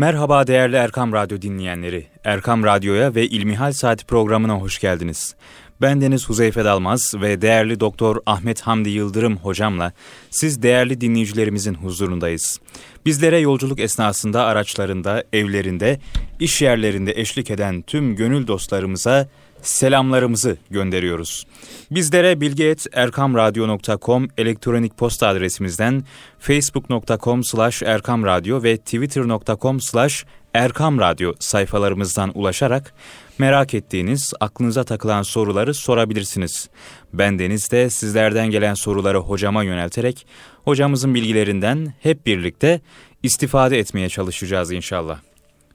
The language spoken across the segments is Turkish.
Merhaba değerli Erkam Radyo dinleyenleri. Erkam Radyo'ya ve İlmihal Saati programına hoş geldiniz. Ben Deniz Huzeyfe Dalmaz ve değerli Doktor Ahmet Hamdi Yıldırım hocamla siz değerli dinleyicilerimizin huzurundayız. Bizlere yolculuk esnasında araçlarında, evlerinde, iş yerlerinde eşlik eden tüm gönül dostlarımıza selamlarımızı gönderiyoruz. Bizlere bilgi.erkamradyo.com elektronik posta adresimizden facebook.com slash erkamradyo ve twitter.com slash erkamradyo sayfalarımızdan ulaşarak merak ettiğiniz, aklınıza takılan soruları sorabilirsiniz. Ben Deniz de sizlerden gelen soruları hocama yönelterek hocamızın bilgilerinden hep birlikte istifade etmeye çalışacağız inşallah.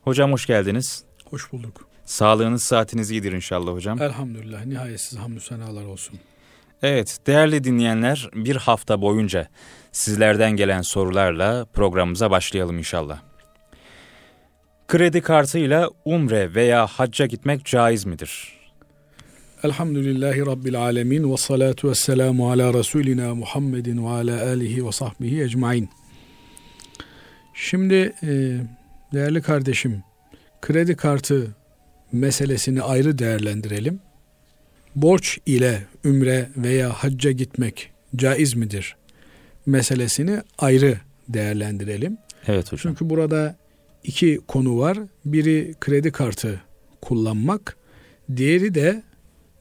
Hocam hoş geldiniz. Hoş bulduk. Sağlığınız, saatiniz iyidir inşallah hocam. Elhamdülillah. Nihayetsiz hamdü senalar olsun. Evet, değerli dinleyenler bir hafta boyunca sizlerden gelen sorularla programımıza başlayalım inşallah. Kredi kartıyla umre veya hacca gitmek caiz midir? Elhamdülillahi Rabbil alemin ve salatu ve selamu ala Resulina Muhammedin ve ala alihi ve sahbihi ecmain. Şimdi e, değerli kardeşim, kredi kartı meselesini ayrı değerlendirelim. Borç ile ümre veya hacca gitmek caiz midir? Meselesini ayrı değerlendirelim. Evet hocam. Çünkü burada iki konu var. Biri kredi kartı kullanmak, diğeri de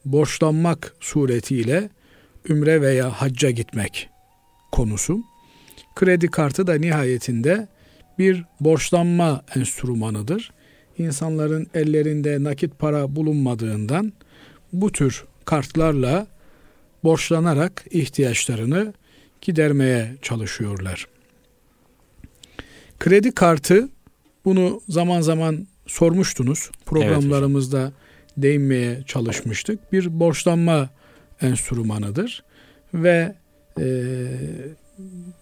borçlanmak suretiyle ümre veya hacca gitmek konusu. Kredi kartı da nihayetinde bir borçlanma enstrümanıdır. İnsanların ellerinde nakit para bulunmadığından bu tür kartlarla borçlanarak ihtiyaçlarını gidermeye çalışıyorlar. Kredi kartı bunu zaman zaman sormuştunuz. Programlarımızda evet değinmeye çalışmıştık. Bir borçlanma enstrümanıdır ve e,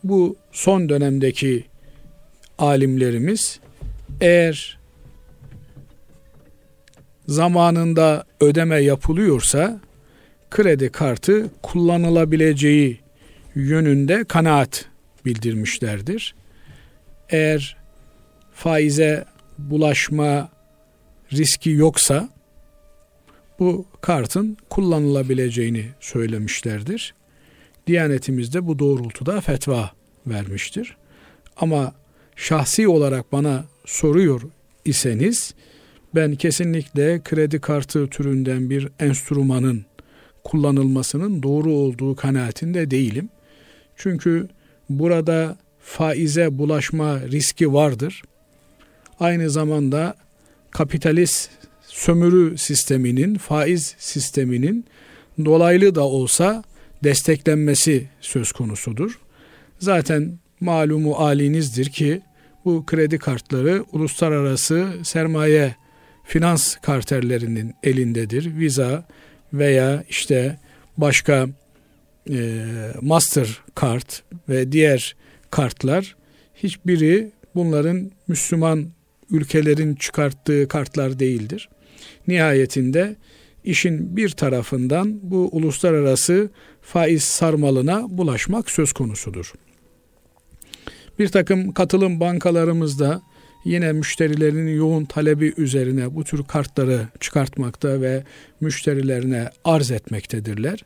bu son dönemdeki alimlerimiz eğer zamanında ödeme yapılıyorsa kredi kartı kullanılabileceği yönünde kanaat bildirmişlerdir. Eğer faize bulaşma riski yoksa bu kartın kullanılabileceğini söylemişlerdir. Diyanetimiz de bu doğrultuda fetva vermiştir. Ama şahsi olarak bana soruyor iseniz ben kesinlikle kredi kartı türünden bir enstrümanın kullanılmasının doğru olduğu kanaatinde değilim. Çünkü burada faize bulaşma riski vardır. Aynı zamanda kapitalist sömürü sisteminin, faiz sisteminin dolaylı da olsa desteklenmesi söz konusudur. Zaten malumu alinizdir ki bu kredi kartları uluslararası sermaye finans kartellerinin elindedir. Visa veya işte başka e, master kart ve diğer kartlar hiçbiri bunların Müslüman ülkelerin çıkarttığı kartlar değildir. Nihayetinde işin bir tarafından bu uluslararası faiz sarmalına bulaşmak söz konusudur. Bir takım katılım bankalarımızda yine müşterilerin yoğun talebi üzerine bu tür kartları çıkartmakta ve müşterilerine arz etmektedirler.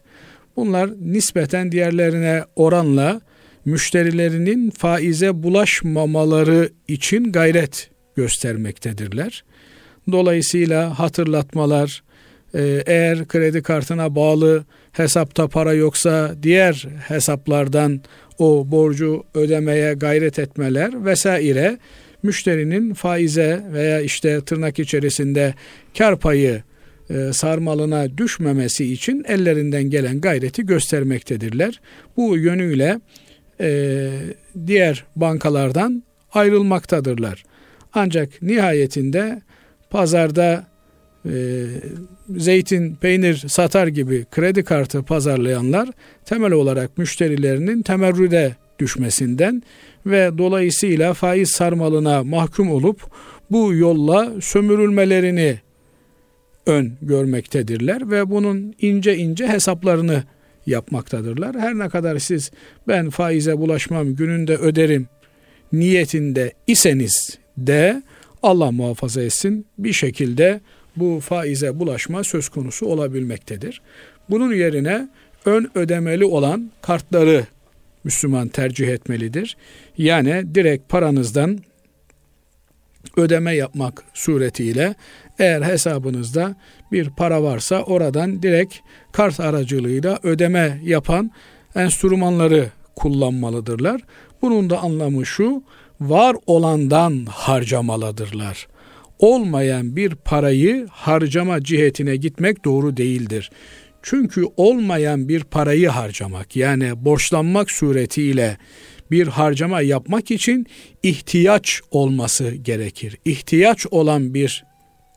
Bunlar nispeten diğerlerine oranla müşterilerinin faize bulaşmamaları için gayret göstermektedirler. Dolayısıyla hatırlatmalar, e, eğer kredi kartına bağlı hesapta para yoksa diğer hesaplardan o borcu ödemeye gayret etmeler vesaire müşterinin faize veya işte tırnak içerisinde kar payı e, sarmalına düşmemesi için ellerinden gelen gayreti göstermektedirler. Bu yönüyle e, diğer bankalardan ayrılmaktadırlar. Ancak nihayetinde pazarda e, zeytin, peynir satar gibi kredi kartı pazarlayanlar temel olarak müşterilerinin temerrüde düşmesinden ve dolayısıyla faiz sarmalına mahkum olup bu yolla sömürülmelerini ön görmektedirler ve bunun ince ince hesaplarını yapmaktadırlar. Her ne kadar siz ben faize bulaşmam gününde öderim niyetinde iseniz de Allah muhafaza etsin bir şekilde bu faize bulaşma söz konusu olabilmektedir. Bunun yerine ön ödemeli olan kartları Müslüman tercih etmelidir. Yani direkt paranızdan ödeme yapmak suretiyle eğer hesabınızda bir para varsa oradan direkt kart aracılığıyla ödeme yapan enstrümanları kullanmalıdırlar. Bunun da anlamı şu, var olandan harcamalıdırlar. Olmayan bir parayı harcama cihetine gitmek doğru değildir. Çünkü olmayan bir parayı harcamak yani borçlanmak suretiyle bir harcama yapmak için ihtiyaç olması gerekir. İhtiyaç olan bir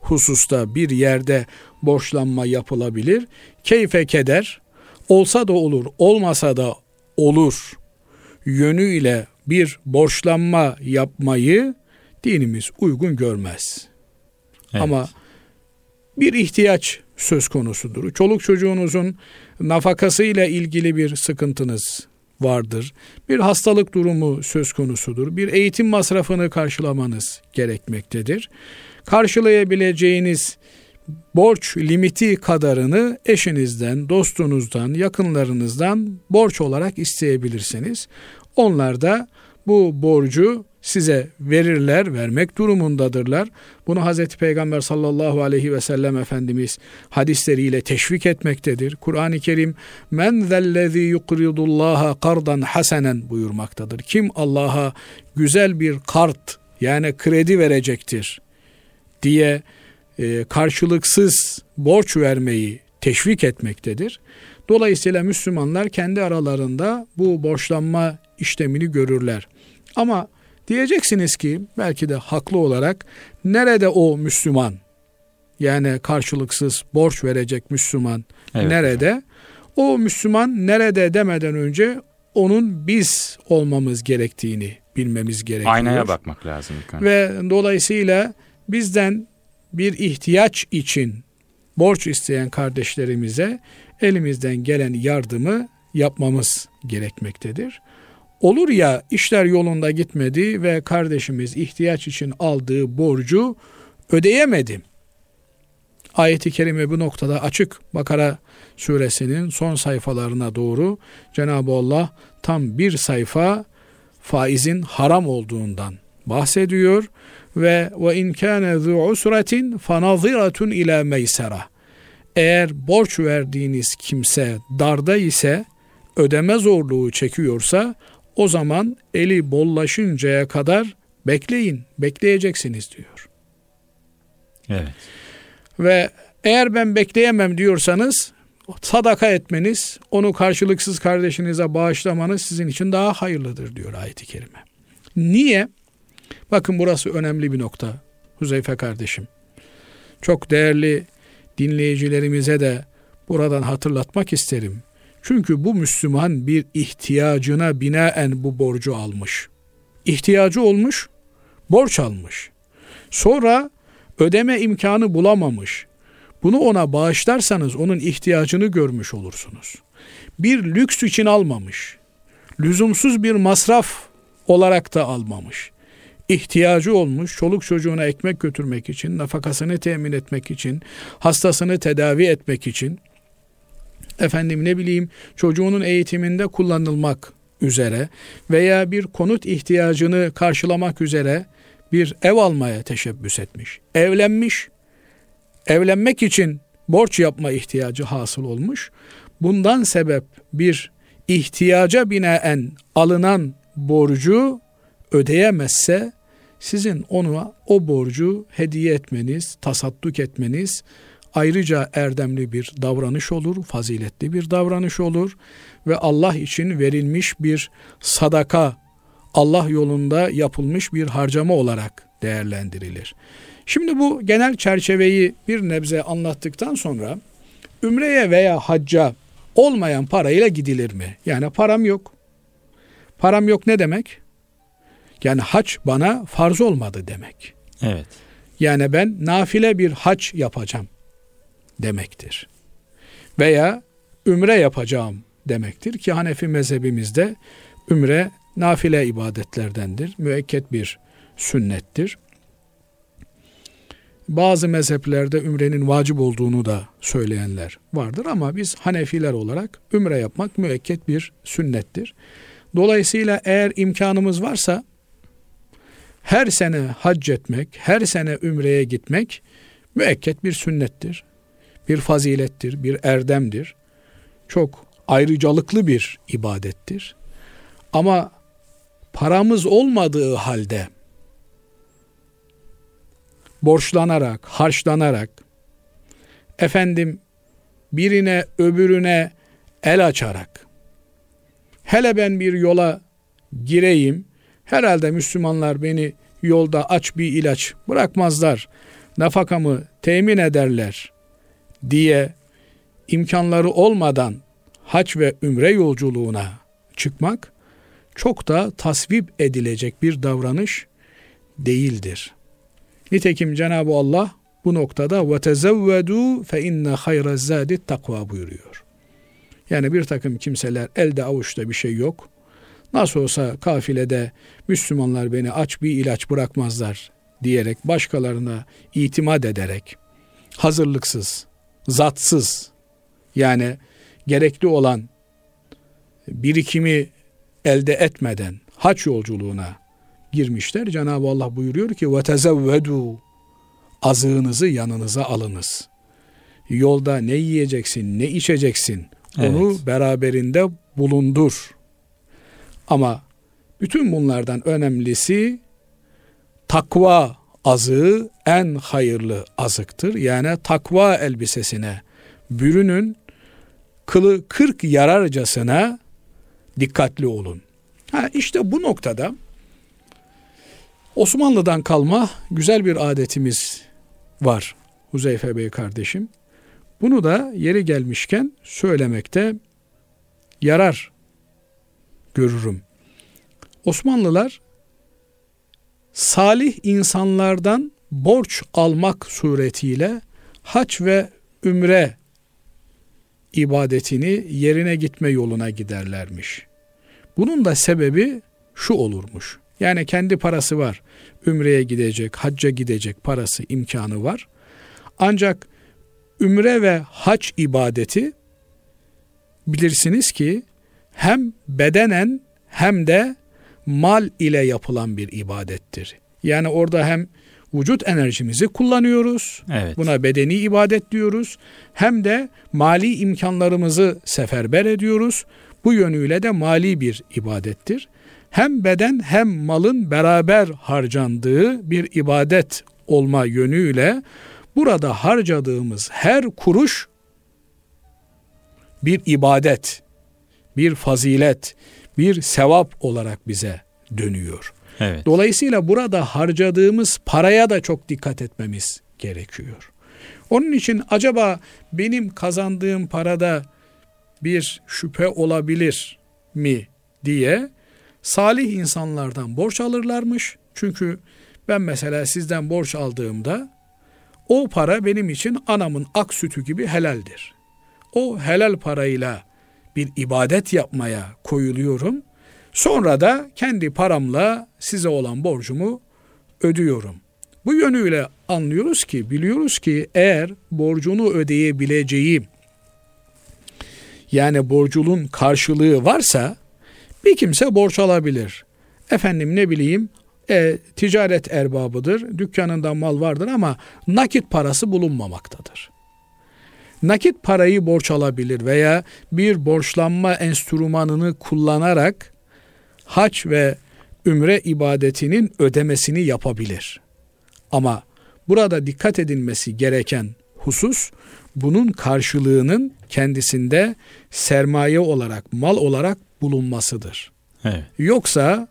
hususta bir yerde borçlanma yapılabilir. Keyfe keder olsa da olur, olmasa da olur yönüyle bir borçlanma yapmayı dinimiz uygun görmez. Evet. Ama bir ihtiyaç söz konusudur. Çoluk çocuğunuzun nafakası ile ilgili bir sıkıntınız vardır. Bir hastalık durumu söz konusudur. Bir eğitim masrafını karşılamanız gerekmektedir. Karşılayabileceğiniz borç limiti kadarını eşinizden, dostunuzdan, yakınlarınızdan borç olarak isteyebilirsiniz. Onlar da bu borcu size verirler, vermek durumundadırlar. Bunu Hazreti Peygamber sallallahu aleyhi ve sellem Efendimiz hadisleriyle teşvik etmektedir. Kur'an-ı Kerim men zellezî yukridullaha kardan hasenen buyurmaktadır. Kim Allah'a güzel bir kart yani kredi verecektir diye e, karşılıksız borç vermeyi teşvik etmektedir. Dolayısıyla Müslümanlar kendi aralarında bu borçlanma işlemini görürler. Ama diyeceksiniz ki belki de haklı olarak nerede o Müslüman? Yani karşılıksız borç verecek Müslüman evet. nerede? O Müslüman nerede demeden önce onun biz olmamız gerektiğini bilmemiz gerekiyor. Aynaya bakmak lazım. Ve dolayısıyla bizden bir ihtiyaç için borç isteyen kardeşlerimize elimizden gelen yardımı yapmamız gerekmektedir. Olur ya işler yolunda gitmedi ve kardeşimiz ihtiyaç için aldığı borcu ödeyemedi. Ayet-i kerime bu noktada açık. Bakara suresinin son sayfalarına doğru Cenab-ı Allah tam bir sayfa faizin haram olduğundan bahsediyor ve ve in kana zu usratin fanaziratun ila meysera. Eğer borç verdiğiniz kimse darda ise ödeme zorluğu çekiyorsa o zaman eli bollaşıncaya kadar bekleyin, bekleyeceksiniz diyor. Evet. Ve eğer ben bekleyemem diyorsanız sadaka etmeniz, onu karşılıksız kardeşinize bağışlamanız sizin için daha hayırlıdır diyor ayet-i kerime. Niye? Bakın burası önemli bir nokta. Huzeyfe kardeşim. Çok değerli dinleyicilerimize de buradan hatırlatmak isterim. Çünkü bu Müslüman bir ihtiyacına binaen bu borcu almış. İhtiyacı olmuş, borç almış. Sonra ödeme imkanı bulamamış. Bunu ona bağışlarsanız onun ihtiyacını görmüş olursunuz. Bir lüks için almamış. Lüzumsuz bir masraf olarak da almamış ihtiyacı olmuş çoluk çocuğuna ekmek götürmek için, nafakasını temin etmek için, hastasını tedavi etmek için, efendim ne bileyim çocuğunun eğitiminde kullanılmak üzere veya bir konut ihtiyacını karşılamak üzere bir ev almaya teşebbüs etmiş. Evlenmiş, evlenmek için borç yapma ihtiyacı hasıl olmuş. Bundan sebep bir ihtiyaca binaen alınan borcu ödeyemezse sizin ona o borcu hediye etmeniz, tasadduk etmeniz ayrıca erdemli bir davranış olur, faziletli bir davranış olur ve Allah için verilmiş bir sadaka, Allah yolunda yapılmış bir harcama olarak değerlendirilir. Şimdi bu genel çerçeveyi bir nebze anlattıktan sonra ümreye veya hacca olmayan parayla gidilir mi? Yani param yok. Param yok ne demek? Yani haç bana farz olmadı demek. Evet. Yani ben nafile bir haç yapacağım demektir. Veya ümre yapacağım demektir ki Hanefi mezhebimizde ümre nafile ibadetlerdendir. Müekket bir sünnettir. bazı mezheplerde ümrenin vacip olduğunu da söyleyenler vardır ama biz Hanefiler olarak ümre yapmak müekket bir sünnettir. Dolayısıyla eğer imkanımız varsa her sene hac etmek, her sene ümreye gitmek müekket bir sünnettir. Bir fazilettir, bir erdemdir. Çok ayrıcalıklı bir ibadettir. Ama paramız olmadığı halde borçlanarak, harçlanarak efendim birine öbürüne el açarak hele ben bir yola gireyim herhalde Müslümanlar beni yolda aç bir ilaç bırakmazlar nafakamı temin ederler diye imkanları olmadan haç ve ümre yolculuğuna çıkmak çok da tasvip edilecek bir davranış değildir. Nitekim Cenab-ı Allah bu noktada ve tezevvedu fe inne hayra zadi takva buyuruyor. Yani bir takım kimseler elde avuçta bir şey yok. Nasıl olsa kafilede Müslümanlar beni aç bir ilaç bırakmazlar diyerek başkalarına itimat ederek hazırlıksız, zatsız yani gerekli olan birikimi elde etmeden haç yolculuğuna girmişler. Cenab-ı Allah buyuruyor ki ve tezevvedu azığınızı yanınıza alınız. Yolda ne yiyeceksin, ne içeceksin onu evet. beraberinde bulundur. Ama bütün bunlardan önemlisi takva azığı en hayırlı azıktır. Yani takva elbisesine bürünün kılı kırk yararcasına dikkatli olun. Ha işte bu noktada Osmanlı'dan kalma güzel bir adetimiz var Huzeyfe Bey kardeşim. Bunu da yeri gelmişken söylemekte yarar görürüm. Osmanlılar salih insanlardan borç almak suretiyle haç ve ümre ibadetini yerine gitme yoluna giderlermiş. Bunun da sebebi şu olurmuş. Yani kendi parası var. Ümreye gidecek, hacca gidecek parası, imkanı var. Ancak ümre ve hac ibadeti bilirsiniz ki hem bedenen hem de mal ile yapılan bir ibadettir. Yani orada hem vücut enerjimizi kullanıyoruz. Evet. Buna bedeni ibadet diyoruz. Hem de mali imkanlarımızı seferber ediyoruz. Bu yönüyle de mali bir ibadettir. Hem beden hem malın beraber harcandığı bir ibadet olma yönüyle burada harcadığımız her kuruş bir ibadet, bir fazilet, bir sevap olarak bize dönüyor. Evet. Dolayısıyla burada harcadığımız paraya da çok dikkat etmemiz gerekiyor. Onun için acaba benim kazandığım parada bir şüphe olabilir mi diye salih insanlardan borç alırlarmış. Çünkü ben mesela sizden borç aldığımda o para benim için anamın ak sütü gibi helaldir. O helal parayla bir ibadet yapmaya koyuluyorum. Sonra da kendi paramla size olan borcumu ödüyorum. Bu yönüyle anlıyoruz ki, biliyoruz ki eğer borcunu ödeyebileceği yani borcunun karşılığı varsa bir kimse borç alabilir. Efendim ne bileyim e, ticaret erbabıdır, dükkanında mal vardır ama nakit parası bulunmamaktadır. Nakit parayı borç alabilir veya bir borçlanma enstrümanını kullanarak haç ve ümre ibadetinin ödemesini yapabilir. Ama burada dikkat edilmesi gereken husus bunun karşılığının kendisinde sermaye olarak, mal olarak bulunmasıdır. Evet. Yoksa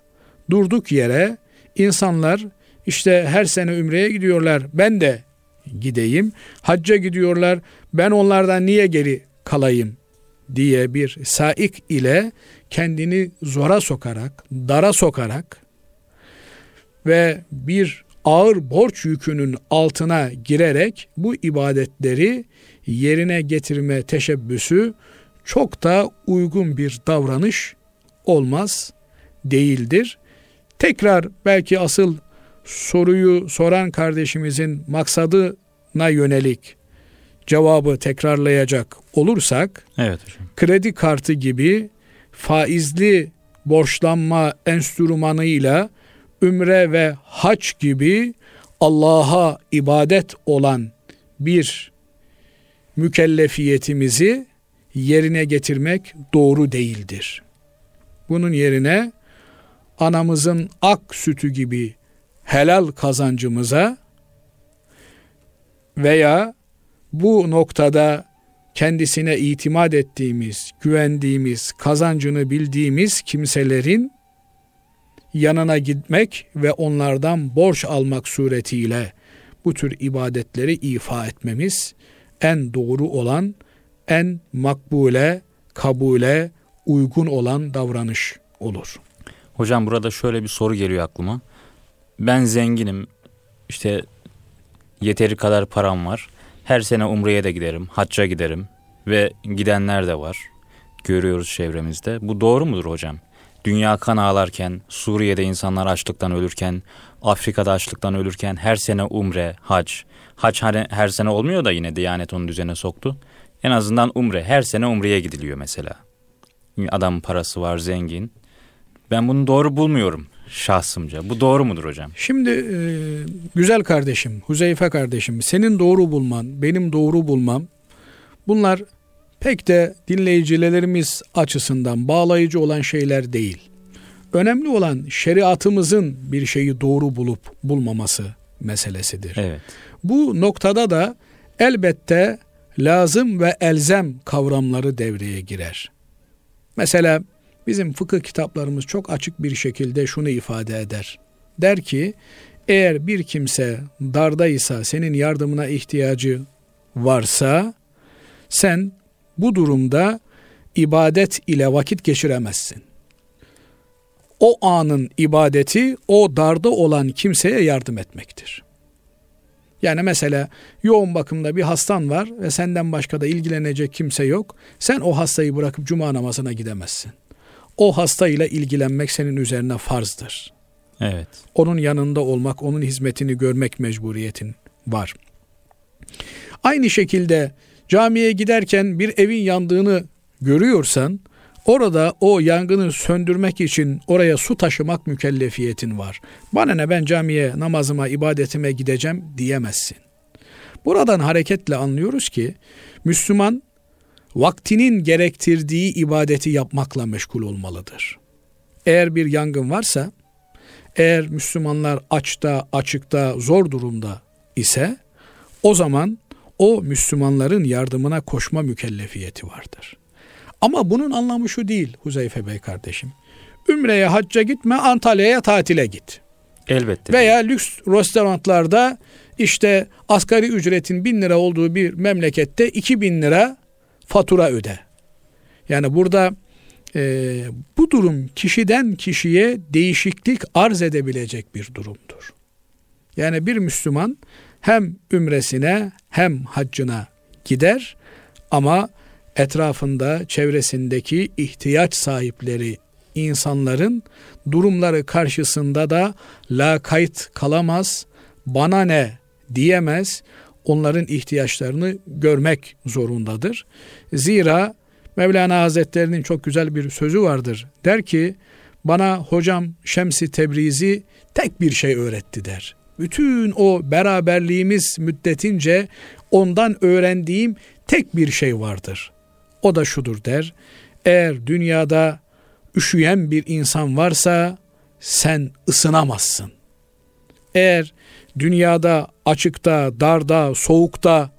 durduk yere insanlar işte her sene ümreye gidiyorlar. Ben de gideyim. Hacca gidiyorlar. Ben onlardan niye geri kalayım diye bir saik ile kendini zora sokarak, dara sokarak ve bir ağır borç yükünün altına girerek bu ibadetleri yerine getirme teşebbüsü çok da uygun bir davranış olmaz değildir. Tekrar belki asıl soruyu soran kardeşimizin maksadına yönelik cevabı tekrarlayacak olursak Evet hocam. kredi kartı gibi faizli borçlanma enstrümanıyla ümre ve haç gibi Allah'a ibadet olan bir mükellefiyetimizi yerine getirmek doğru değildir. Bunun yerine anamızın ak sütü gibi helal kazancımıza veya bu noktada kendisine itimat ettiğimiz, güvendiğimiz, kazancını bildiğimiz kimselerin yanına gitmek ve onlardan borç almak suretiyle bu tür ibadetleri ifa etmemiz en doğru olan, en makbule, kabule uygun olan davranış olur. Hocam burada şöyle bir soru geliyor aklıma. Ben zenginim. İşte yeteri kadar param var. Her sene umreye de giderim, hacca giderim ve gidenler de var. Görüyoruz çevremizde. Bu doğru mudur hocam? Dünya kan ağlarken, Suriye'de insanlar açlıktan ölürken, Afrika'da açlıktan ölürken her sene umre, hac. Hac hani her sene olmuyor da yine Diyanet onun düzene soktu. En azından umre, her sene umreye gidiliyor mesela. Adam parası var, zengin. Ben bunu doğru bulmuyorum şahsımca. Bu doğru mudur hocam? Şimdi e, güzel kardeşim, Huzeyfe kardeşim, senin doğru bulman, benim doğru bulmam bunlar pek de dinleyicilerimiz açısından bağlayıcı olan şeyler değil. Önemli olan şeriatımızın bir şeyi doğru bulup bulmaması meselesidir. Evet. Bu noktada da elbette lazım ve elzem kavramları devreye girer. Mesela bizim fıkıh kitaplarımız çok açık bir şekilde şunu ifade eder. Der ki eğer bir kimse dardaysa senin yardımına ihtiyacı varsa sen bu durumda ibadet ile vakit geçiremezsin. O anın ibadeti o darda olan kimseye yardım etmektir. Yani mesela yoğun bakımda bir hastan var ve senden başka da ilgilenecek kimse yok. Sen o hastayı bırakıp cuma namazına gidemezsin. O hastayla ilgilenmek senin üzerine farzdır. Evet. Onun yanında olmak, onun hizmetini görmek mecburiyetin var. Aynı şekilde camiye giderken bir evin yandığını görüyorsan orada o yangını söndürmek için oraya su taşımak mükellefiyetin var. Bana ne ben camiye namazıma ibadetime gideceğim diyemezsin. Buradan hareketle anlıyoruz ki Müslüman vaktinin gerektirdiği ibadeti yapmakla meşgul olmalıdır. Eğer bir yangın varsa, eğer Müslümanlar açta, açıkta, zor durumda ise o zaman o Müslümanların yardımına koşma mükellefiyeti vardır. Ama bunun anlamı şu değil Huzeyfe Bey kardeşim. Ümre'ye hacca gitme Antalya'ya tatile git. Elbette. Veya lüks restoranlarda işte asgari ücretin bin lira olduğu bir memlekette iki bin lira fatura öde. Yani burada e, bu durum kişiden kişiye değişiklik arz edebilecek bir durumdur. Yani bir Müslüman hem ümresine hem haccına gider ama etrafında çevresindeki ihtiyaç sahipleri insanların durumları karşısında da la kayıt kalamaz, bana ne diyemez, onların ihtiyaçlarını görmek zorundadır. Zira Mevlana Hazretlerinin çok güzel bir sözü vardır. Der ki bana hocam Şemsi Tebrizi tek bir şey öğretti der. Bütün o beraberliğimiz müddetince ondan öğrendiğim tek bir şey vardır. O da şudur der. Eğer dünyada üşüyen bir insan varsa sen ısınamazsın. Eğer dünyada açıkta, darda, soğukta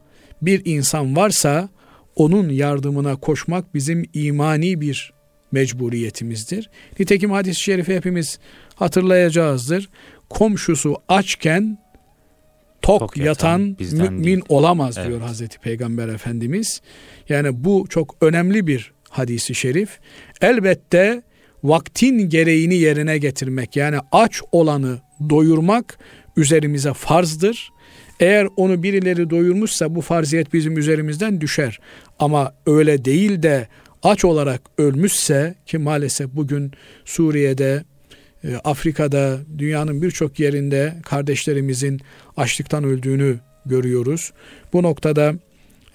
bir insan varsa onun yardımına koşmak bizim imani bir mecburiyetimizdir. Nitekim hadis-i şerifi hepimiz hatırlayacağızdır. Komşusu açken tok, tok yatan, yatan mümin değil. olamaz evet. diyor Hazreti Peygamber Efendimiz. Yani bu çok önemli bir hadisi şerif. Elbette vaktin gereğini yerine getirmek yani aç olanı doyurmak üzerimize farzdır. Eğer onu birileri doyurmuşsa bu farziyet bizim üzerimizden düşer. Ama öyle değil de aç olarak ölmüşse ki maalesef bugün Suriye'de e, Afrika'da, dünyanın birçok yerinde kardeşlerimizin açlıktan öldüğünü görüyoruz. Bu noktada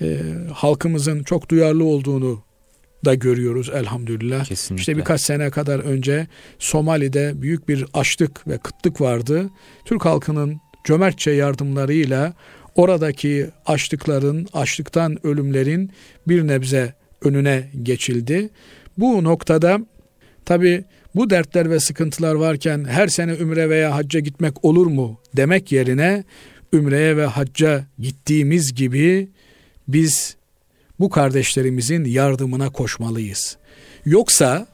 e, halkımızın çok duyarlı olduğunu da görüyoruz elhamdülillah. Kesinlikle. İşte birkaç sene kadar önce Somali'de büyük bir açlık ve kıtlık vardı. Türk halkının cömertçe yardımlarıyla oradaki açlıkların, açlıktan ölümlerin bir nebze önüne geçildi. Bu noktada tabi bu dertler ve sıkıntılar varken her sene ümre veya hacca gitmek olur mu demek yerine ümreye ve hacca gittiğimiz gibi biz bu kardeşlerimizin yardımına koşmalıyız. Yoksa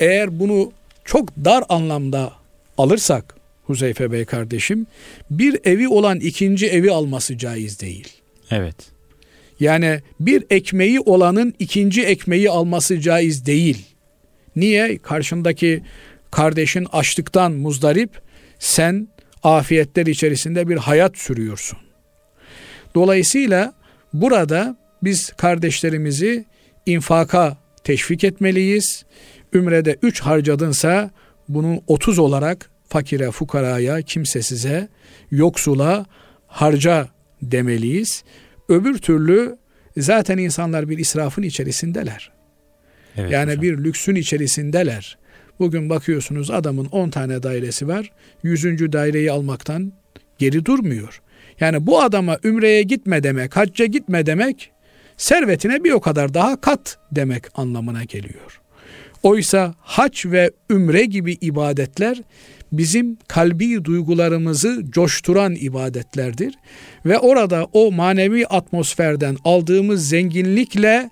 eğer bunu çok dar anlamda alırsak Huzeyfe Bey kardeşim bir evi olan ikinci evi alması caiz değil. Evet. Yani bir ekmeği olanın ikinci ekmeği alması caiz değil. Niye? Karşındaki kardeşin açlıktan muzdarip, sen afiyetler içerisinde bir hayat sürüyorsun. Dolayısıyla burada biz kardeşlerimizi infaka teşvik etmeliyiz. Ümrede 3 harcadınsa bunun 30 olarak fakire, fukaraya, kimsesize, yoksula harca demeliyiz. Öbür türlü zaten insanlar bir israfın içerisindeler. Evet, yani hocam. bir lüksün içerisindeler. Bugün bakıyorsunuz adamın 10 tane dairesi var. 100. daireyi almaktan geri durmuyor. Yani bu adama ümreye gitme demek, hacca gitme demek servetine bir o kadar daha kat demek anlamına geliyor. Oysa hac ve ümre gibi ibadetler bizim kalbi duygularımızı coşturan ibadetlerdir ve orada o manevi atmosferden aldığımız zenginlikle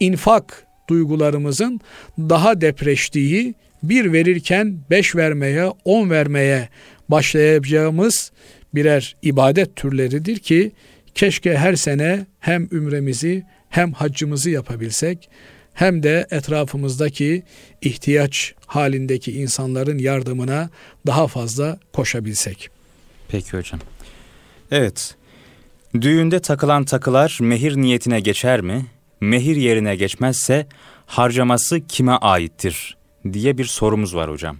infak duygularımızın daha depreştiği, bir verirken beş vermeye, on vermeye başlayacağımız birer ibadet türleridir ki keşke her sene hem ümremizi hem haccımızı yapabilsek hem de etrafımızdaki ihtiyaç halindeki insanların yardımına daha fazla koşabilsek. Peki hocam. Evet. Düğünde takılan takılar mehir niyetine geçer mi? Mehir yerine geçmezse harcaması kime aittir diye bir sorumuz var hocam.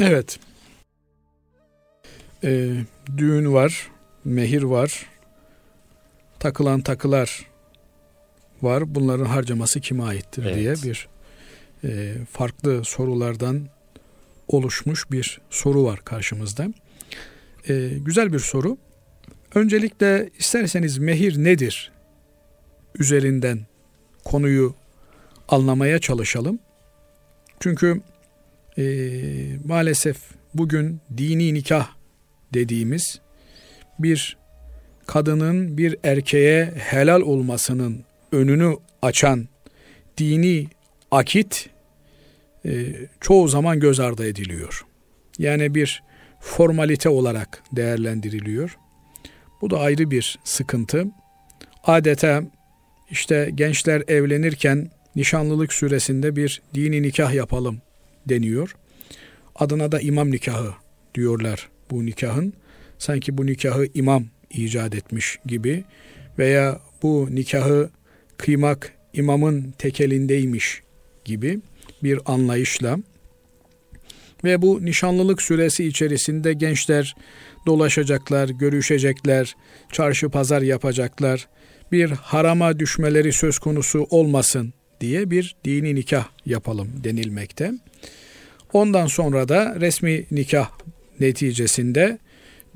Evet. Ee, düğün var, mehir var, takılan takılar var. Bunların harcaması kime aittir evet. diye bir e, farklı sorulardan oluşmuş bir soru var karşımızda. E, güzel bir soru. Öncelikle isterseniz mehir nedir? Üzerinden konuyu anlamaya çalışalım. Çünkü e, maalesef bugün dini nikah dediğimiz bir kadının bir erkeğe helal olmasının önünü açan dini akit e, çoğu zaman göz ardı ediliyor. Yani bir formalite olarak değerlendiriliyor. Bu da ayrı bir sıkıntı. Adeta işte gençler evlenirken nişanlılık süresinde bir dini nikah yapalım deniyor. Adına da imam nikahı diyorlar bu nikahın. Sanki bu nikahı imam icat etmiş gibi veya bu nikahı kıymak imamın tekelindeymiş gibi bir anlayışla ve bu nişanlılık süresi içerisinde gençler dolaşacaklar, görüşecekler, çarşı pazar yapacaklar. Bir harama düşmeleri söz konusu olmasın diye bir dini nikah yapalım denilmekte. Ondan sonra da resmi nikah neticesinde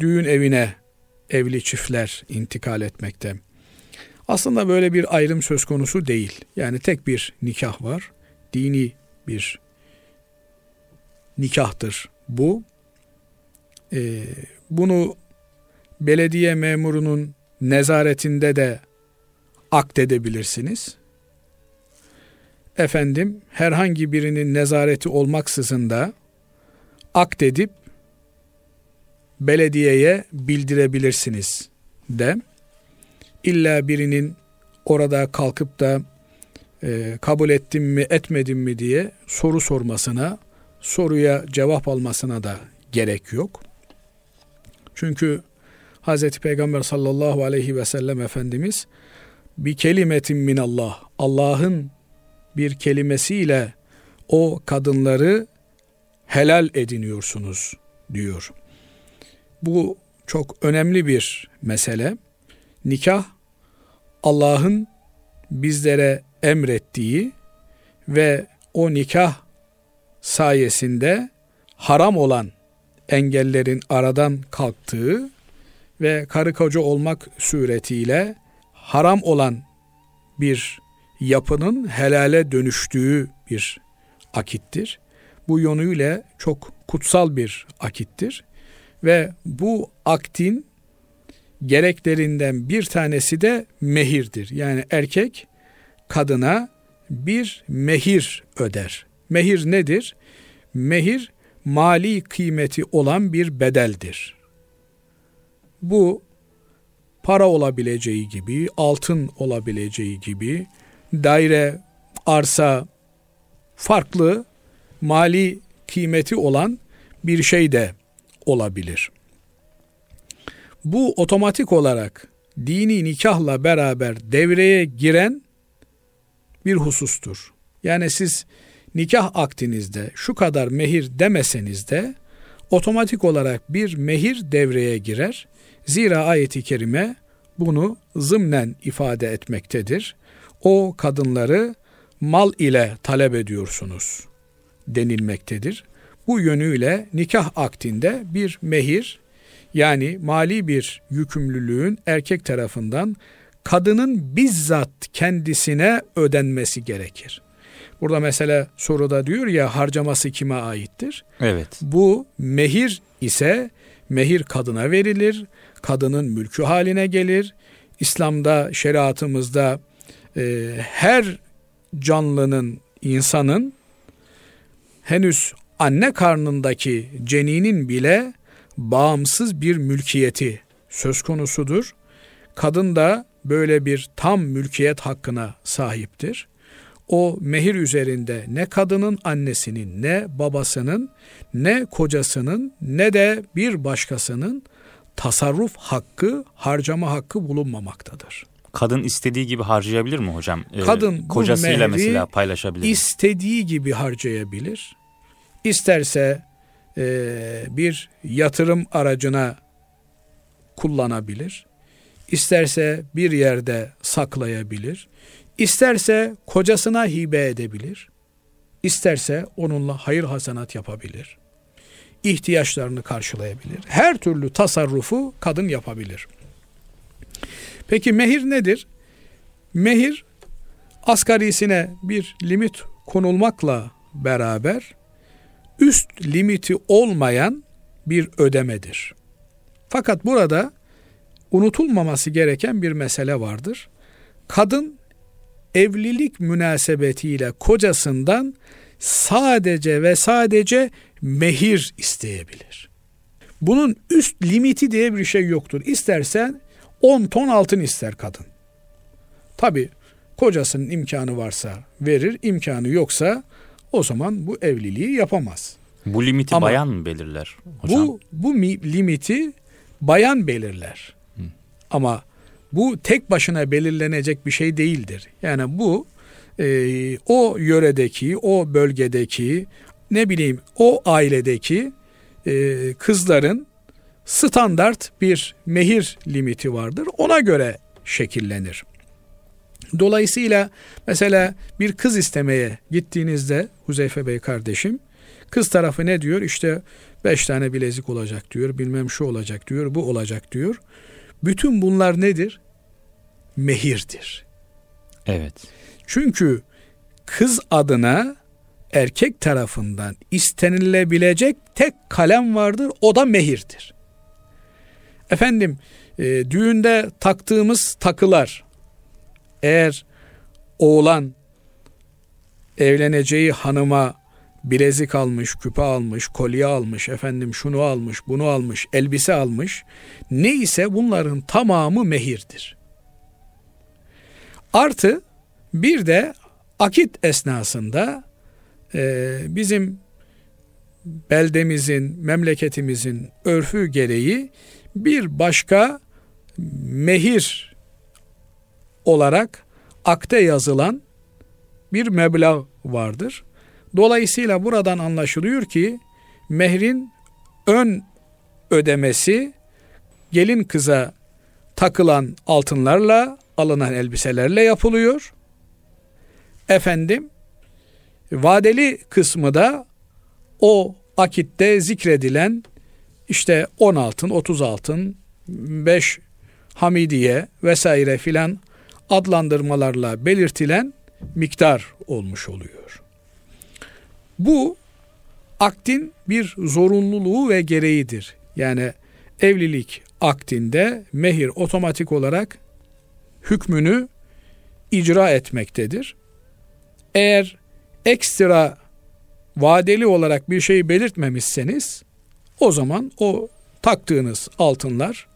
düğün evine evli çiftler intikal etmekte. Aslında böyle bir ayrım söz konusu değil. Yani tek bir nikah var. Dini bir nikahtır bu. Ee, bunu belediye memurunun nezaretinde de aktedebilirsiniz. Efendim herhangi birinin nezareti olmaksızın da akdedip belediyeye bildirebilirsiniz de illa birinin orada kalkıp da e, kabul ettim mi etmedim mi diye soru sormasına, soruya cevap almasına da gerek yok. Çünkü Hz. Peygamber sallallahu aleyhi ve sellem Efendimiz bir kelimetin min Allah, Allah'ın bir kelimesiyle o kadınları helal ediniyorsunuz diyor. Bu çok önemli bir mesele. Nikah Allah'ın bizlere emrettiği ve o nikah sayesinde haram olan engellerin aradan kalktığı ve karı koca olmak suretiyle haram olan bir yapının helale dönüştüğü bir akittir. Bu yönüyle çok kutsal bir akittir ve bu aktin gereklerinden bir tanesi de mehirdir. Yani erkek kadına bir mehir öder. Mehir nedir? Mehir mali kıymeti olan bir bedeldir. Bu para olabileceği gibi, altın olabileceği gibi, daire, arsa, farklı mali kıymeti olan bir şey de olabilir. Bu otomatik olarak dini nikahla beraber devreye giren bir husustur. Yani siz nikah aktinizde şu kadar mehir demeseniz de otomatik olarak bir mehir devreye girer. Zira ayeti kerime bunu zımnen ifade etmektedir. O kadınları mal ile talep ediyorsunuz denilmektedir. Bu yönüyle nikah aktinde bir mehir yani mali bir yükümlülüğün erkek tarafından kadının bizzat kendisine ödenmesi gerekir. Burada mesela soruda diyor ya harcaması kime aittir? Evet. Bu mehir ise mehir kadına verilir. Kadının mülkü haline gelir. İslam'da, şeriatımızda e, her canlının, insanın henüz anne karnındaki ceninin bile bağımsız bir mülkiyeti söz konusudur. Kadın da böyle bir tam mülkiyet hakkına sahiptir. O mehir üzerinde ne kadının annesinin ne babasının ne kocasının ne de bir başkasının tasarruf hakkı, harcama hakkı bulunmamaktadır. Kadın istediği gibi harcayabilir mi hocam? Ee, Kadın kocasıyla mesela paylaşabilir mi? İstediği gibi harcayabilir. İsterse e, bir yatırım aracına kullanabilir. İsterse bir yerde saklayabilir. İsterse kocasına hibe edebilir. İsterse onunla hayır hasenat yapabilir. İhtiyaçlarını karşılayabilir. Her türlü tasarrufu kadın yapabilir. Peki mehir nedir? Mehir asgarisine bir limit konulmakla beraber üst limiti olmayan bir ödemedir. Fakat burada unutulmaması gereken bir mesele vardır. Kadın evlilik münasebetiyle kocasından sadece ve sadece mehir isteyebilir. Bunun üst limiti diye bir şey yoktur. İstersen 10 ton altın ister kadın. Tabi kocasının imkanı varsa verir, imkanı yoksa o zaman bu evliliği yapamaz. Bu limiti Ama bayan mı belirler hocam? Bu, bu limiti bayan belirler. Hı. Ama bu tek başına belirlenecek bir şey değildir. Yani bu e, o yöredeki, o bölgedeki, ne bileyim o ailedeki e, kızların standart bir mehir limiti vardır. Ona göre şekillenir. Dolayısıyla mesela bir kız istemeye gittiğinizde Huzeyfe Bey kardeşim kız tarafı ne diyor? İşte beş tane bilezik olacak diyor. Bilmem şu olacak diyor. Bu olacak diyor. Bütün bunlar nedir? Mehirdir. Evet. Çünkü kız adına erkek tarafından istenilebilecek tek kalem vardır. O da mehirdir. Efendim e, düğünde taktığımız takılar eğer oğlan evleneceği hanıma bilezik almış, küpe almış, kolye almış, efendim şunu almış, bunu almış, elbise almış. Neyse bunların tamamı mehirdir. Artı bir de akit esnasında e, bizim beldemizin, memleketimizin örfü gereği bir başka mehir olarak akte yazılan bir meblağ vardır. Dolayısıyla buradan anlaşılıyor ki mehrin ön ödemesi gelin kıza takılan altınlarla alınan elbiselerle yapılıyor. Efendim vadeli kısmı da o akitte zikredilen işte 10 altın, 30 altın, 5 hamidiye vesaire filan adlandırmalarla belirtilen miktar olmuş oluyor. Bu aktin bir zorunluluğu ve gereğidir. Yani evlilik aktinde mehir otomatik olarak hükmünü icra etmektedir. Eğer ekstra vadeli olarak bir şeyi belirtmemişseniz o zaman o taktığınız altınlar,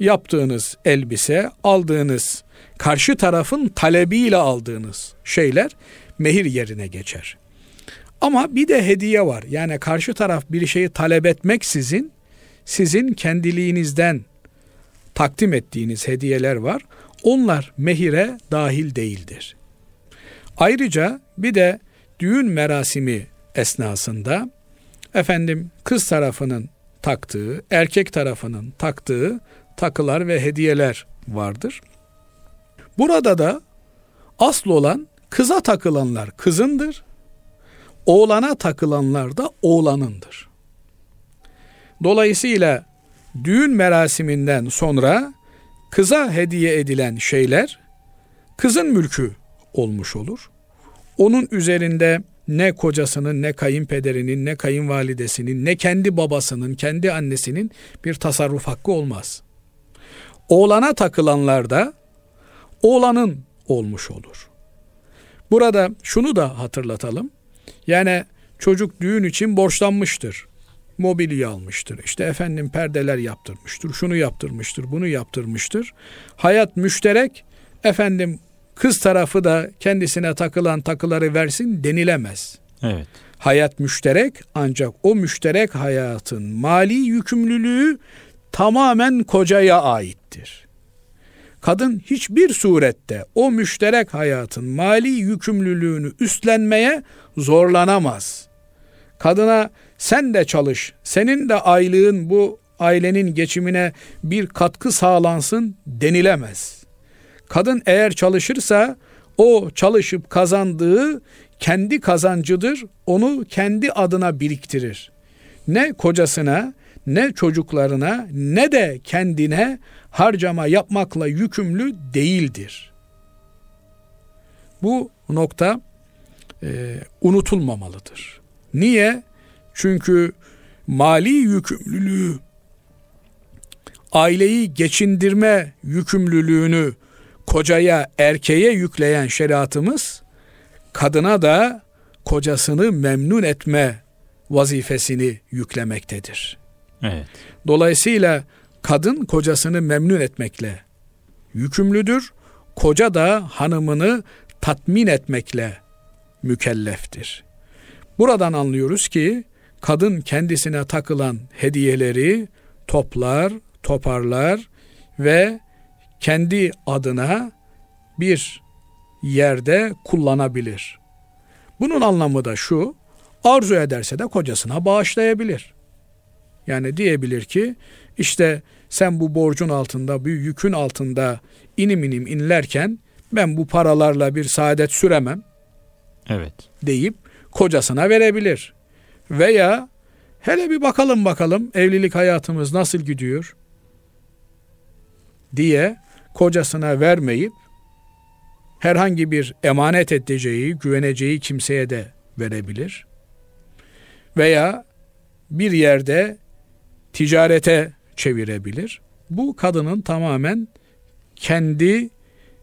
yaptığınız elbise, aldığınız karşı tarafın talebiyle aldığınız şeyler mehir yerine geçer. Ama bir de hediye var. Yani karşı taraf bir şeyi talep etmek sizin sizin kendiliğinizden takdim ettiğiniz hediyeler var. Onlar mehire dahil değildir. Ayrıca bir de düğün merasimi esnasında efendim kız tarafının taktığı, erkek tarafının taktığı takılar ve hediyeler vardır. Burada da asıl olan kıza takılanlar kızındır. Oğlana takılanlar da oğlanındır. Dolayısıyla düğün merasiminden sonra kıza hediye edilen şeyler kızın mülkü olmuş olur. Onun üzerinde ne kocasının, ne kayınpederinin, ne kayınvalidesinin, ne kendi babasının, kendi annesinin bir tasarruf hakkı olmaz. Oğlana takılanlar da oğlanın olmuş olur. Burada şunu da hatırlatalım. Yani çocuk düğün için borçlanmıştır. Mobilya almıştır. İşte efendim perdeler yaptırmıştır. Şunu yaptırmıştır, bunu yaptırmıştır. Hayat müşterek. Efendim kız tarafı da kendisine takılan takıları versin denilemez. Evet. Hayat müşterek ancak o müşterek hayatın mali yükümlülüğü tamamen kocaya aittir. Kadın hiçbir surette o müşterek hayatın mali yükümlülüğünü üstlenmeye zorlanamaz. Kadına sen de çalış, senin de aylığın bu ailenin geçimine bir katkı sağlansın denilemez. Kadın eğer çalışırsa o çalışıp kazandığı kendi kazancıdır. Onu kendi adına biriktirir. Ne kocasına, ne çocuklarına, ne de kendine harcama yapmakla yükümlü değildir. Bu nokta e, unutulmamalıdır. Niye? Çünkü mali yükümlülüğü, aileyi geçindirme yükümlülüğünü kocaya, erkeğe yükleyen şeriatımız kadına da kocasını memnun etme vazifesini yüklemektedir. Evet. Dolayısıyla kadın kocasını memnun etmekle yükümlüdür. Koca da hanımını tatmin etmekle mükelleftir. Buradan anlıyoruz ki kadın kendisine takılan hediyeleri toplar, toparlar ve kendi adına bir yerde kullanabilir. Bunun anlamı da şu, arzu ederse de kocasına bağışlayabilir. Yani diyebilir ki işte sen bu borcun altında, bu yükün altında inim inim inlerken ben bu paralarla bir saadet süremem. Evet. Deyip kocasına verebilir. Veya hele bir bakalım bakalım evlilik hayatımız nasıl gidiyor diye kocasına vermeyip herhangi bir emanet edeceği, güveneceği kimseye de verebilir. Veya bir yerde ticarete çevirebilir. Bu kadının tamamen kendi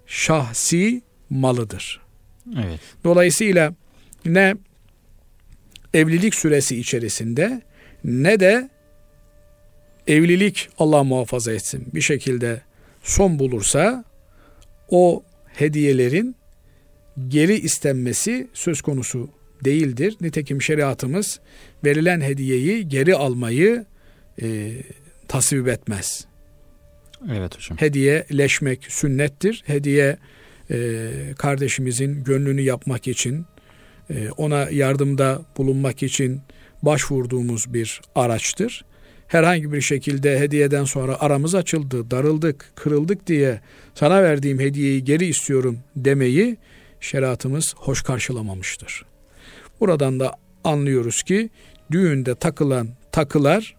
şahsi malıdır. Evet. Dolayısıyla ne evlilik süresi içerisinde ne de evlilik Allah muhafaza etsin bir şekilde son bulursa o hediyelerin geri istenmesi söz konusu değildir. Nitekim şeriatımız verilen hediyeyi geri almayı e, tasvip etmez. Evet hocam. Hediyeleşmek sünnettir. Hediye e, kardeşimizin gönlünü yapmak için, e, ona yardımda bulunmak için başvurduğumuz bir araçtır. Herhangi bir şekilde hediyeden sonra aramız açıldı, darıldık, kırıldık diye sana verdiğim hediyeyi geri istiyorum demeyi şeriatımız hoş karşılamamıştır. Buradan da anlıyoruz ki düğünde takılan takılar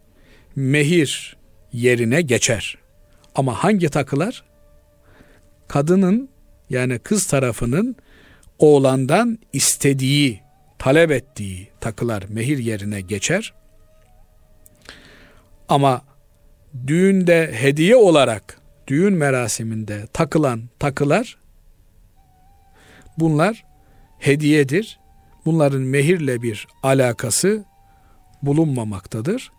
mehir yerine geçer. Ama hangi takılar? Kadının yani kız tarafının oğlandan istediği, talep ettiği takılar mehir yerine geçer. Ama düğünde hediye olarak düğün merasiminde takılan takılar bunlar hediyedir. Bunların mehirle bir alakası bulunmamaktadır.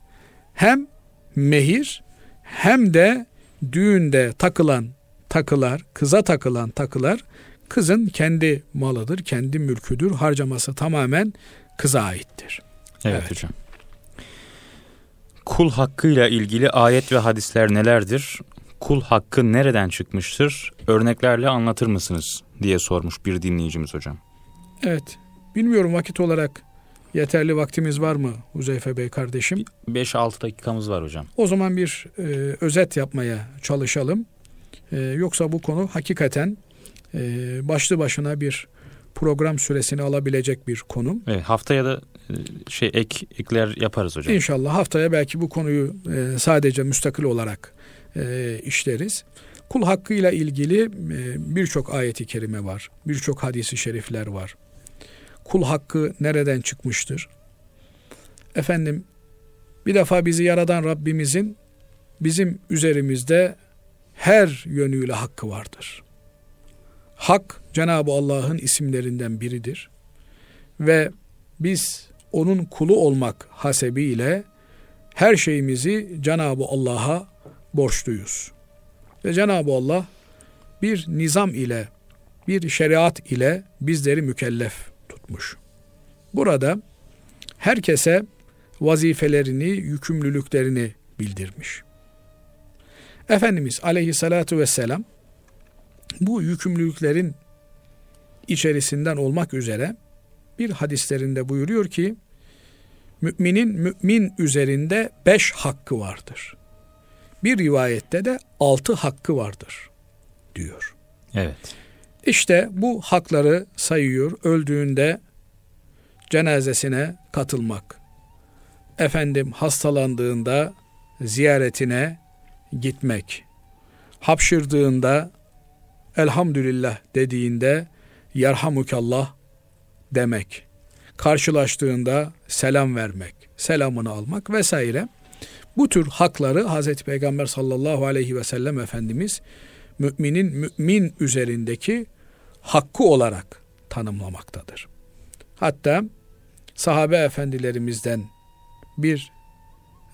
Hem mehir hem de düğünde takılan takılar, kıza takılan takılar kızın kendi malıdır, kendi mülküdür. Harcaması tamamen kıza aittir. Evet, evet. hocam. Kul hakkıyla ilgili ayet ve hadisler nelerdir? Kul hakkı nereden çıkmıştır? Örneklerle anlatır mısınız? diye sormuş bir dinleyicimiz hocam. Evet. Bilmiyorum vakit olarak yeterli vaktimiz var mı Huzeyfe Bey kardeşim? 5-6 dakikamız var hocam. O zaman bir e, özet yapmaya çalışalım. E, yoksa bu konu hakikaten e, başlı başına bir program süresini alabilecek bir konu. Evet, haftaya da e, şey ek ekler yaparız hocam. İnşallah haftaya belki bu konuyu e, sadece müstakil olarak e, işleriz. Kul hakkıyla ilgili e, birçok ayeti kerime var. Birçok hadisi şerifler var. Kul hakkı nereden çıkmıştır? Efendim bir defa bizi yaradan Rabbimizin bizim üzerimizde her yönüyle hakkı vardır. Hak Cenab-ı Allah'ın isimlerinden biridir. Ve biz onun kulu olmak hasebiyle her şeyimizi Cenab-ı Allah'a borçluyuz. Ve Cenab-ı Allah bir nizam ile, bir şeriat ile bizleri mükellef tutmuş. Burada herkese vazifelerini, yükümlülüklerini bildirmiş. Efendimiz aleyhissalatu vesselam bu yükümlülüklerin içerisinden olmak üzere bir hadislerinde buyuruyor ki müminin mümin üzerinde beş hakkı vardır. Bir rivayette de altı hakkı vardır diyor. Evet. İşte bu hakları sayıyor. Öldüğünde cenazesine katılmak. Efendim hastalandığında ziyaretine gitmek. Hapşırdığında elhamdülillah dediğinde yerhamukallah demek. Karşılaştığında selam vermek, selamını almak vesaire. Bu tür hakları Hazreti Peygamber sallallahu aleyhi ve sellem Efendimiz müminin mümin üzerindeki hakkı olarak tanımlamaktadır. Hatta sahabe efendilerimizden bir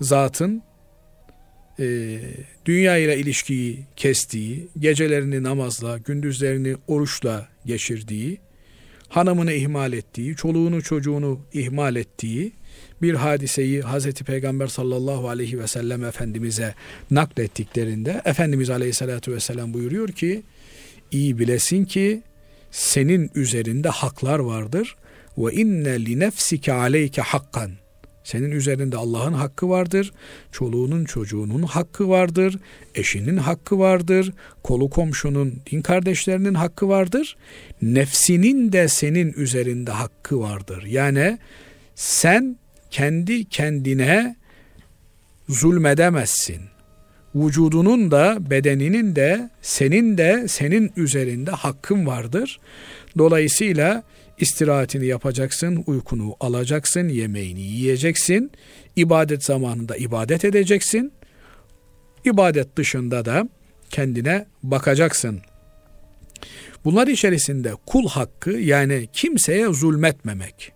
zatın e, dünya ile ilişkiyi kestiği, gecelerini namazla, gündüzlerini oruçla geçirdiği, hanımını ihmal ettiği, çoluğunu çocuğunu ihmal ettiği bir hadiseyi Hazreti Peygamber sallallahu aleyhi ve sellem Efendimiz'e naklettiklerinde Efendimiz aleyhissalatu vesselam buyuruyor ki iyi bilesin ki senin üzerinde haklar vardır ve inne li nefsike aleyke hakkan senin üzerinde Allah'ın hakkı vardır. Çoluğunun çocuğunun hakkı vardır. Eşinin hakkı vardır. Kolu komşunun, din kardeşlerinin hakkı vardır. Nefsinin de senin üzerinde hakkı vardır. Yani sen kendi kendine zulmedemezsin. Vücudunun da bedeninin de senin de senin üzerinde hakkın vardır. Dolayısıyla istirahatini yapacaksın, uykunu alacaksın, yemeğini yiyeceksin, ibadet zamanında ibadet edeceksin, ibadet dışında da kendine bakacaksın. Bunlar içerisinde kul hakkı yani kimseye zulmetmemek,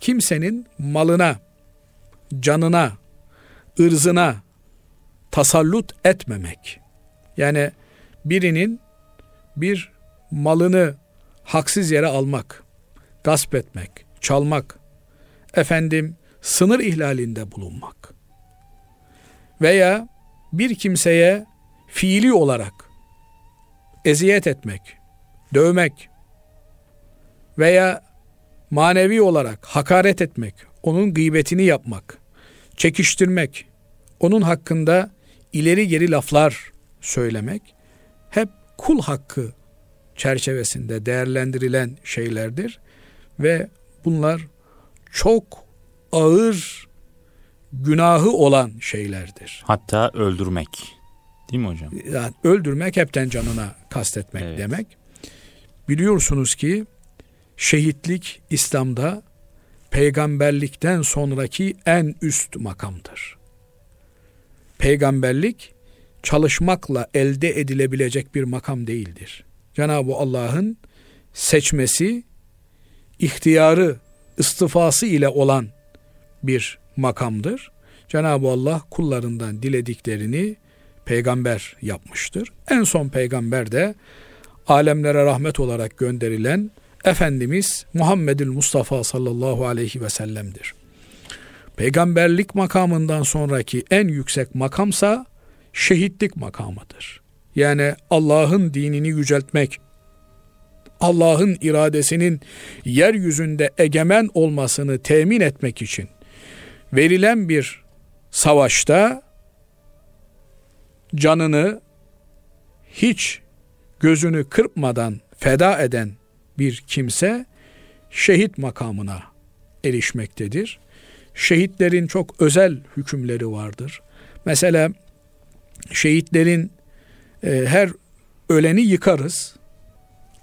kimsenin malına, canına, ırzına tasallut etmemek. Yani birinin bir malını haksız yere almak, gasp etmek, çalmak, efendim sınır ihlalinde bulunmak veya bir kimseye fiili olarak eziyet etmek, dövmek veya manevi olarak hakaret etmek, onun gıybetini yapmak, çekiştirmek, onun hakkında ileri geri laflar söylemek hep kul hakkı çerçevesinde değerlendirilen şeylerdir ve bunlar çok ağır günahı olan şeylerdir. Hatta öldürmek. Değil mi hocam? Yani öldürmek hepten canına kastetmek evet. demek. Biliyorsunuz ki şehitlik İslam'da peygamberlikten sonraki en üst makamdır. Peygamberlik çalışmakla elde edilebilecek bir makam değildir. Cenab-ı Allah'ın seçmesi, ihtiyarı, istifası ile olan bir makamdır. Cenab-ı Allah kullarından dilediklerini peygamber yapmıştır. En son peygamber de alemlere rahmet olarak gönderilen Efendimiz Muhammedül Mustafa sallallahu aleyhi ve sellem'dir. Peygamberlik makamından sonraki en yüksek makamsa şehitlik makamıdır. Yani Allah'ın dinini yüceltmek, Allah'ın iradesinin yeryüzünde egemen olmasını temin etmek için verilen bir savaşta canını hiç gözünü kırpmadan feda eden bir kimse şehit makamına erişmektedir. Şehitlerin çok özel hükümleri vardır. Mesela şehitlerin e, her öleni yıkarız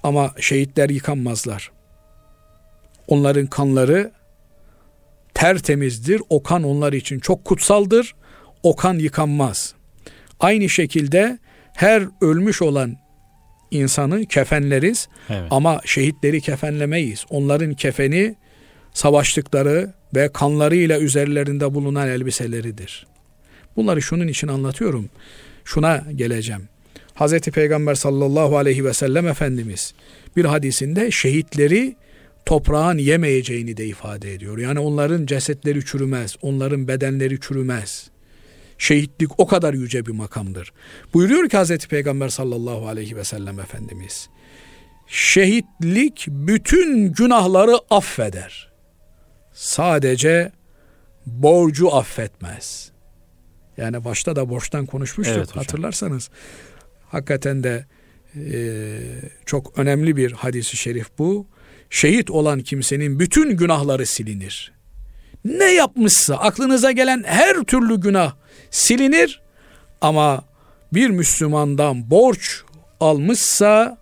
ama şehitler yıkanmazlar. Onların kanları tertemizdir. O kan onlar için çok kutsaldır. O kan yıkanmaz. Aynı şekilde her ölmüş olan insanı kefenleriz evet. ama şehitleri kefenlemeyiz. Onların kefeni savaştıkları ve kanlarıyla üzerlerinde bulunan elbiseleridir. Bunları şunun için anlatıyorum. Şuna geleceğim. Hazreti Peygamber sallallahu aleyhi ve sellem Efendimiz bir hadisinde şehitleri toprağın yemeyeceğini de ifade ediyor. Yani onların cesetleri çürümez, onların bedenleri çürümez. Şehitlik o kadar yüce bir makamdır. Buyuruyor ki Hazreti Peygamber sallallahu aleyhi ve sellem Efendimiz. Şehitlik bütün günahları affeder. Sadece borcu affetmez. Yani başta da borçtan konuşmuştuk evet, hatırlarsanız. Hakikaten de e, çok önemli bir hadisi şerif bu. Şehit olan kimsenin bütün günahları silinir. Ne yapmışsa aklınıza gelen her türlü günah silinir ama bir Müslümandan borç almışsa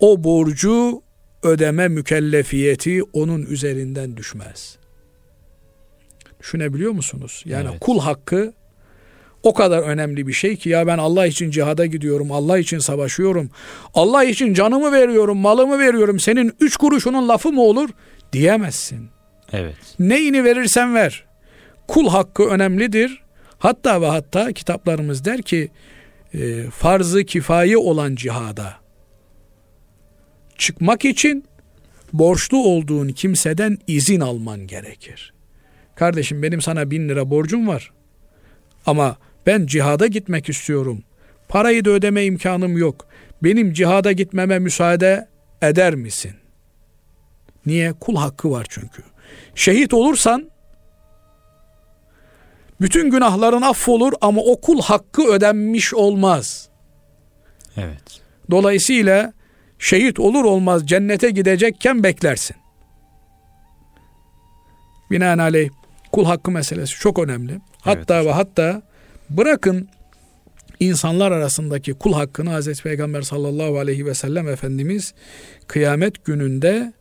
o borcu ödeme mükellefiyeti onun üzerinden düşmez. Düşünebiliyor musunuz? Yani evet. kul hakkı o kadar önemli bir şey ki ya ben Allah için cihada gidiyorum, Allah için savaşıyorum, Allah için canımı veriyorum, malımı veriyorum, senin üç kuruşunun lafı mı olur diyemezsin. Evet. Neyini verirsen ver. Kul hakkı önemlidir. Hatta ve hatta kitaplarımız der ki e, farzı kifayi olan cihada çıkmak için borçlu olduğun kimseden izin alman gerekir. Kardeşim benim sana bin lira borcum var. Ama ben cihada gitmek istiyorum. Parayı da ödeme imkanım yok. Benim cihada gitmeme müsaade eder misin? Niye? Kul hakkı var çünkü. Şehit olursan bütün günahların affolur ama o kul hakkı ödenmiş olmaz. Evet. Dolayısıyla şehit olur olmaz cennete gidecekken beklersin. Binaenaleyh kul hakkı meselesi çok önemli. Hatta evet. ve hatta bırakın insanlar arasındaki kul hakkını Hazreti Peygamber sallallahu aleyhi ve sellem Efendimiz kıyamet gününde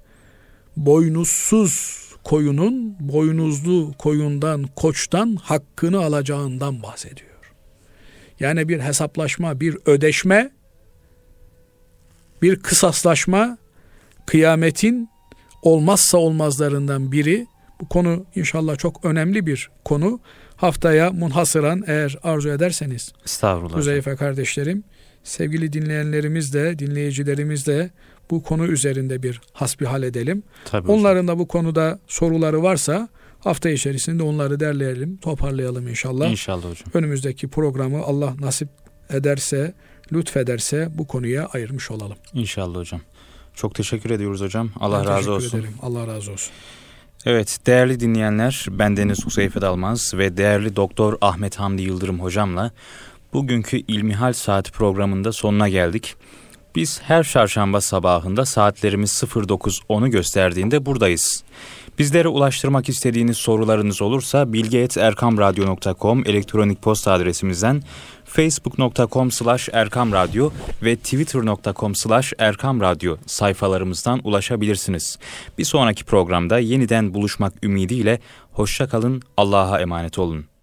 boynuzsuz koyunun boynuzlu koyundan, koçtan hakkını alacağından bahsediyor. Yani bir hesaplaşma, bir ödeşme, bir kısaslaşma kıyametin olmazsa olmazlarından biri. Bu konu inşallah çok önemli bir konu. Haftaya munhasıran eğer arzu ederseniz. Estağfurullah. Huzeyfe kardeşlerim, sevgili dinleyenlerimiz de, dinleyicilerimiz de bu konu üzerinde bir hasbihal edelim. Tabii Onların hocam. da bu konuda soruları varsa hafta içerisinde onları derleyelim, toparlayalım inşallah. İnşallah hocam. Önümüzdeki programı Allah nasip ederse, lütfederse bu konuya ayırmış olalım. İnşallah hocam. Çok teşekkür ediyoruz hocam. Allah ben razı olsun. Ederim. Allah razı olsun. Evet değerli dinleyenler bendeniz Huseyfe Dalmaz ve değerli Doktor Ahmet Hamdi Yıldırım hocamla bugünkü İlmihal Saati programında sonuna geldik. Biz her çarşamba sabahında saatlerimiz 09.10'u gösterdiğinde buradayız. Bizlere ulaştırmak istediğiniz sorularınız olursa bilgi.erkamradyo.com elektronik posta adresimizden facebook.com slash erkamradyo ve twitter.com slash erkamradyo sayfalarımızdan ulaşabilirsiniz. Bir sonraki programda yeniden buluşmak ümidiyle hoşçakalın, Allah'a emanet olun.